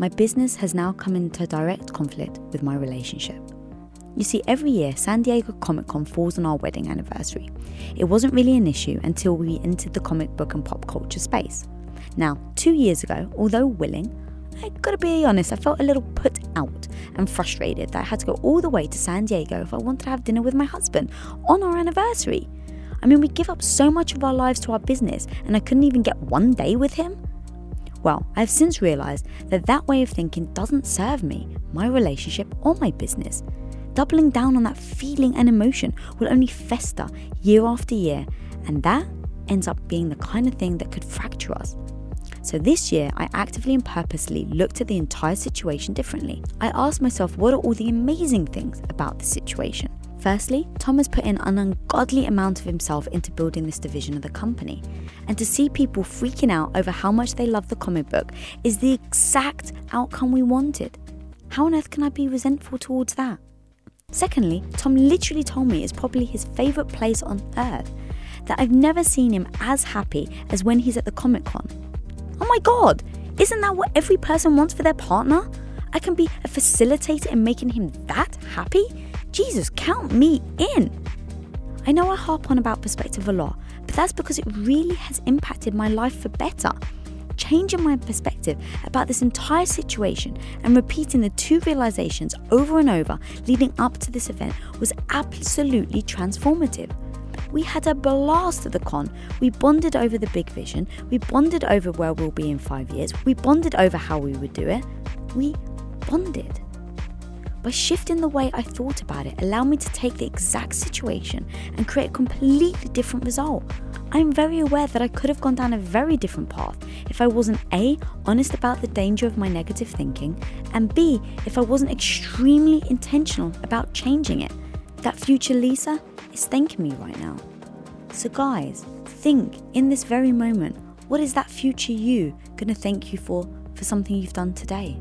my business has now come into direct conflict with my relationship. You see, every year, San Diego Comic Con falls on our wedding anniversary. It wasn't really an issue until we entered the comic book and pop culture space. Now, two years ago, although willing, I gotta be honest, I felt a little put out and frustrated that I had to go all the way to San Diego if I wanted to have dinner with my husband on our anniversary. I mean, we give up so much of our lives to our business, and I couldn't even get one day with him? Well, I've since realised that that way of thinking doesn't serve me, my relationship, or my business. Doubling down on that feeling and emotion will only fester year after year, and that ends up being the kind of thing that could fracture us. So this year, I actively and purposely looked at the entire situation differently. I asked myself, what are all the amazing things about the situation? Firstly, Tom has put in an ungodly amount of himself into building this division of the company. And to see people freaking out over how much they love the comic book is the exact outcome we wanted. How on earth can I be resentful towards that? Secondly, Tom literally told me it's probably his favourite place on earth, that I've never seen him as happy as when he's at the Comic Con. Oh my god, isn't that what every person wants for their partner? I can be a facilitator in making him that happy? Jesus, count me in. I know I harp on about perspective a lot, but that's because it really has impacted my life for better. Changing my perspective about this entire situation and repeating the two realizations over and over leading up to this event was absolutely transformative. We had a blast at the con. We bonded over the big vision. We bonded over where we'll be in five years. We bonded over how we would do it. We bonded. By shifting the way I thought about it, allowed me to take the exact situation and create a completely different result. I'm very aware that I could have gone down a very different path if I wasn't A, honest about the danger of my negative thinking, and B, if I wasn't extremely intentional about changing it. That future Lisa is thanking me right now. So, guys, think in this very moment what is that future you going to thank you for for something you've done today?